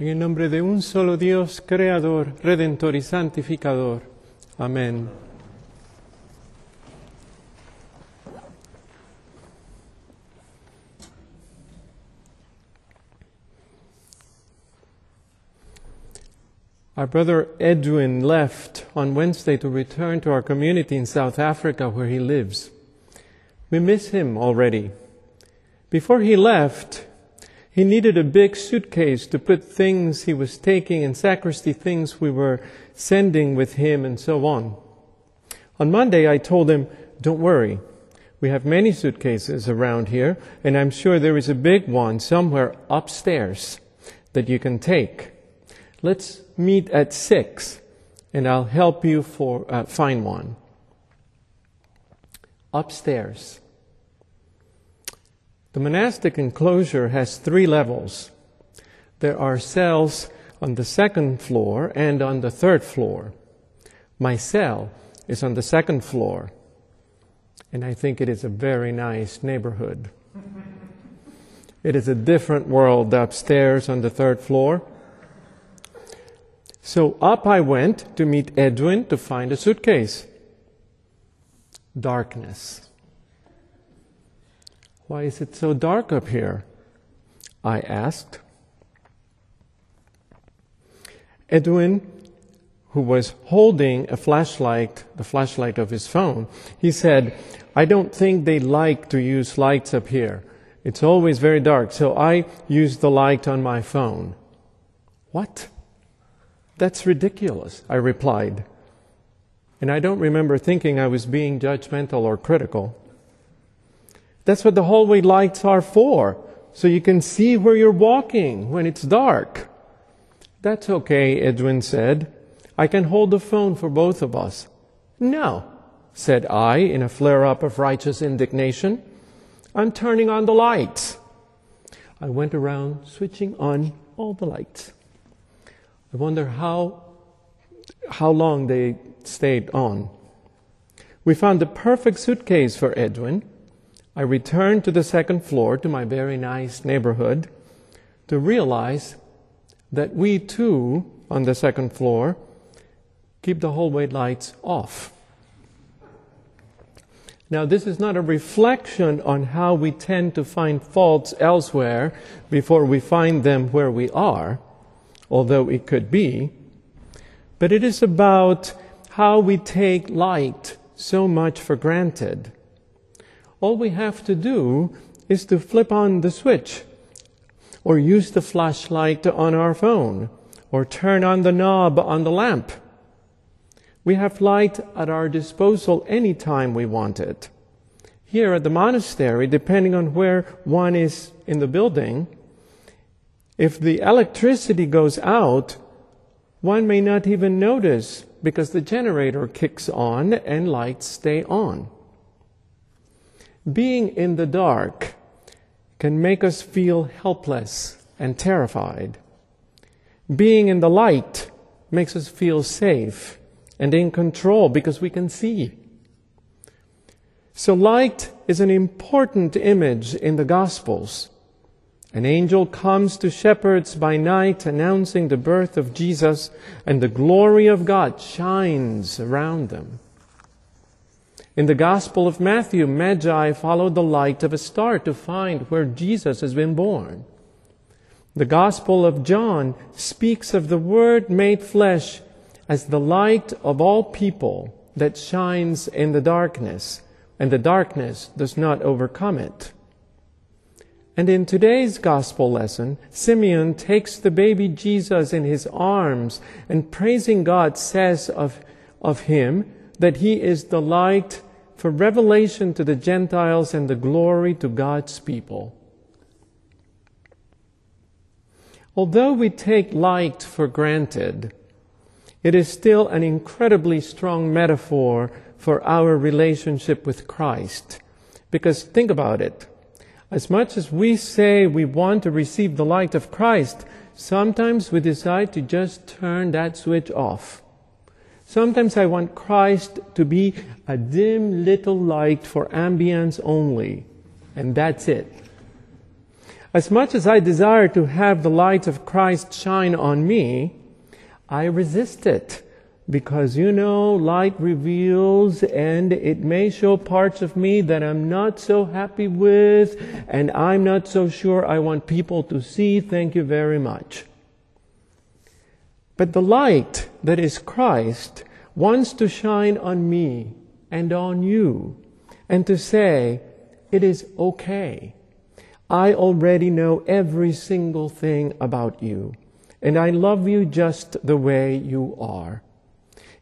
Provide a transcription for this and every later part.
En el nombre de un solo Dios, Creador, Redentor y Santificador. Amén. Our brother Edwin left on Wednesday to return to our community in South Africa where he lives. We miss him already. Before he left, he needed a big suitcase to put things he was taking and sacristy things we were sending with him and so on. On Monday, I told him, don't worry. We have many suitcases around here, and I'm sure there is a big one somewhere upstairs that you can take. Let's meet at six, and I'll help you for uh, find one. Upstairs. The monastic enclosure has three levels. There are cells on the second floor and on the third floor. My cell is on the second floor, and I think it is a very nice neighborhood. it is a different world upstairs on the third floor. So up I went to meet Edwin to find a suitcase. Darkness. Why is it so dark up here? I asked. Edwin, who was holding a flashlight, the flashlight of his phone, he said, I don't think they like to use lights up here. It's always very dark, so I use the light on my phone. What? That's ridiculous, I replied. And I don't remember thinking I was being judgmental or critical. That's what the hallway lights are for, so you can see where you're walking when it's dark. That's okay, Edwin said. I can hold the phone for both of us. No, said I in a flare up of righteous indignation. I'm turning on the lights. I went around switching on all the lights. I wonder how, how long they stayed on. We found the perfect suitcase for Edwin. I returned to the second floor to my very nice neighborhood to realize that we too, on the second floor, keep the hallway lights off. Now, this is not a reflection on how we tend to find faults elsewhere before we find them where we are although it could be, but it is about how we take light so much for granted. All we have to do is to flip on the switch, or use the flashlight on our phone, or turn on the knob on the lamp. We have light at our disposal anytime we want it. Here at the monastery, depending on where one is in the building, if the electricity goes out, one may not even notice because the generator kicks on and lights stay on. Being in the dark can make us feel helpless and terrified. Being in the light makes us feel safe and in control because we can see. So light is an important image in the Gospels. An angel comes to shepherds by night announcing the birth of Jesus, and the glory of God shines around them. In the Gospel of Matthew, Magi followed the light of a star to find where Jesus has been born. The Gospel of John speaks of the Word made flesh as the light of all people that shines in the darkness, and the darkness does not overcome it. And in today's gospel lesson, Simeon takes the baby Jesus in his arms and praising God says of, of him that he is the light for revelation to the Gentiles and the glory to God's people. Although we take light for granted, it is still an incredibly strong metaphor for our relationship with Christ. Because think about it. As much as we say we want to receive the light of Christ, sometimes we decide to just turn that switch off. Sometimes I want Christ to be a dim little light for ambience only, and that's it. As much as I desire to have the light of Christ shine on me, I resist it. Because you know, light reveals and it may show parts of me that I'm not so happy with and I'm not so sure I want people to see. Thank you very much. But the light that is Christ wants to shine on me and on you and to say, it is okay. I already know every single thing about you and I love you just the way you are.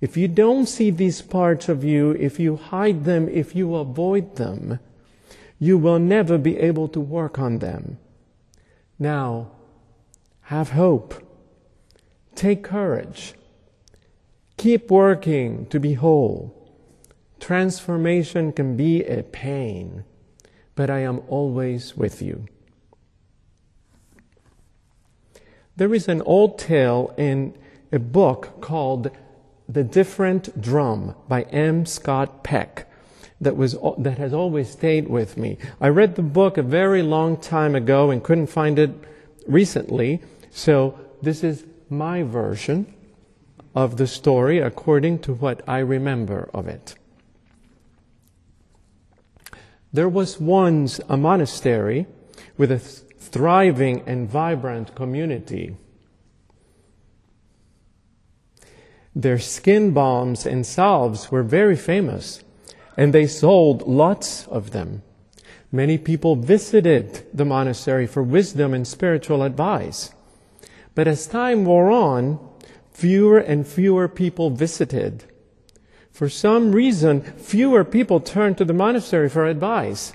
If you don't see these parts of you, if you hide them, if you avoid them, you will never be able to work on them. Now, have hope. Take courage. Keep working to be whole. Transformation can be a pain, but I am always with you. There is an old tale in a book called the Different Drum by M. Scott Peck that was that has always stayed with me. I read the book a very long time ago and couldn't find it recently, so this is my version of the story according to what I remember of it. There was once a monastery with a thriving and vibrant community. Their skin balms and salves were very famous, and they sold lots of them. Many people visited the monastery for wisdom and spiritual advice. But as time wore on, fewer and fewer people visited. For some reason, fewer people turned to the monastery for advice.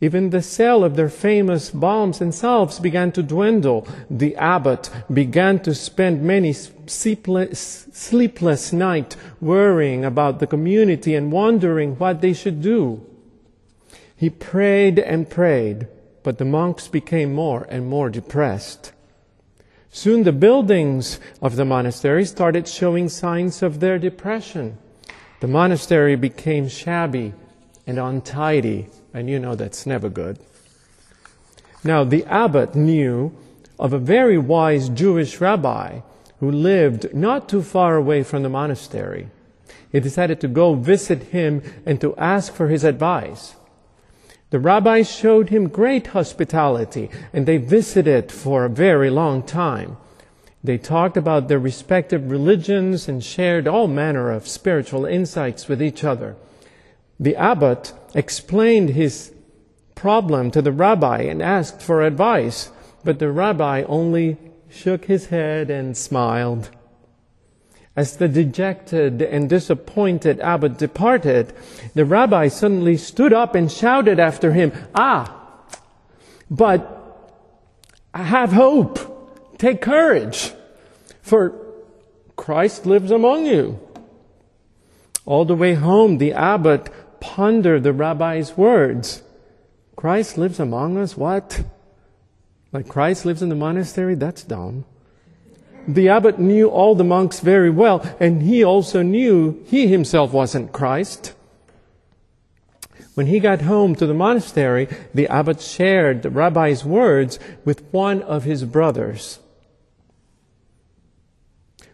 Even the sale of their famous balms and salves began to dwindle. The abbot began to spend many sleepless, nights worrying about the community and wondering what they should do. He prayed and prayed, but the monks became more and more depressed. Soon the buildings of the monastery started showing signs of their depression. The monastery became shabby and untidy and you know that's never good. Now, the abbot knew of a very wise Jewish rabbi who lived not too far away from the monastery. He decided to go visit him and to ask for his advice. The rabbis showed him great hospitality and they visited for a very long time. They talked about their respective religions and shared all manner of spiritual insights with each other the abbot explained his problem to the rabbi and asked for advice, but the rabbi only shook his head and smiled. As the dejected and disappointed abbot departed, the rabbi suddenly stood up and shouted after him, Ah, but have hope, take courage, for Christ lives among you. All the way home, the abbot pondered the rabbi's words. Christ lives among us? What? Like Christ lives in the monastery? That's dumb. The abbot knew all the monks very well, and he also knew he himself wasn't Christ. When he got home to the monastery, the abbot shared the rabbi's words with one of his brothers,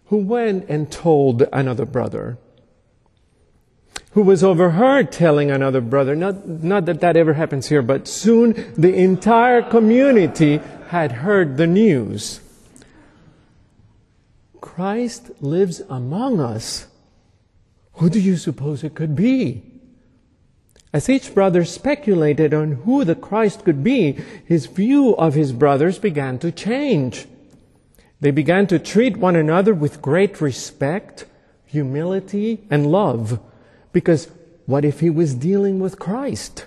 who went and told another brother who was overheard telling another brother, not, not that that ever happens here, but soon the entire community had heard the news. Christ lives among us. Who do you suppose it could be? As each brother speculated on who the Christ could be, his view of his brothers began to change. They began to treat one another with great respect, humility, and love. Because what if he was dealing with Christ?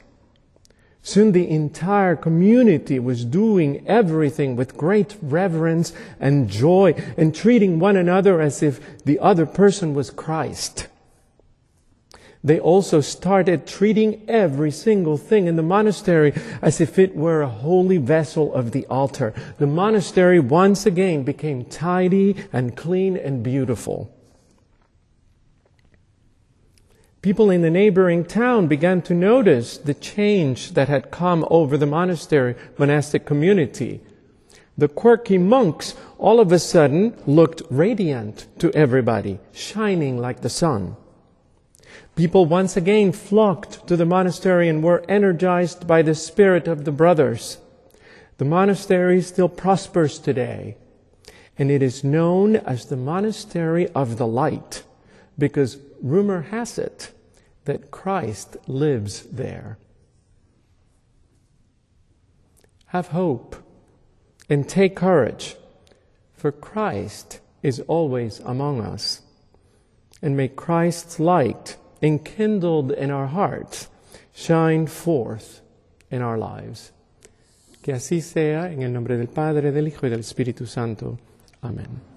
Soon the entire community was doing everything with great reverence and joy and treating one another as if the other person was Christ. They also started treating every single thing in the monastery as if it were a holy vessel of the altar. The monastery once again became tidy and clean and beautiful. People in the neighboring town began to notice the change that had come over the monastery monastic community. The quirky monks all of a sudden looked radiant to everybody, shining like the sun. People once again flocked to the monastery and were energized by the spirit of the brothers. The monastery still prospers today, and it is known as the Monastery of the Light because rumor has it that Christ lives there. Have hope and take courage, for Christ is always among us. And may Christ's light, enkindled in our hearts, shine forth in our lives. Que así sea en el nombre del Padre, del Hijo y del Espíritu Santo. Amén.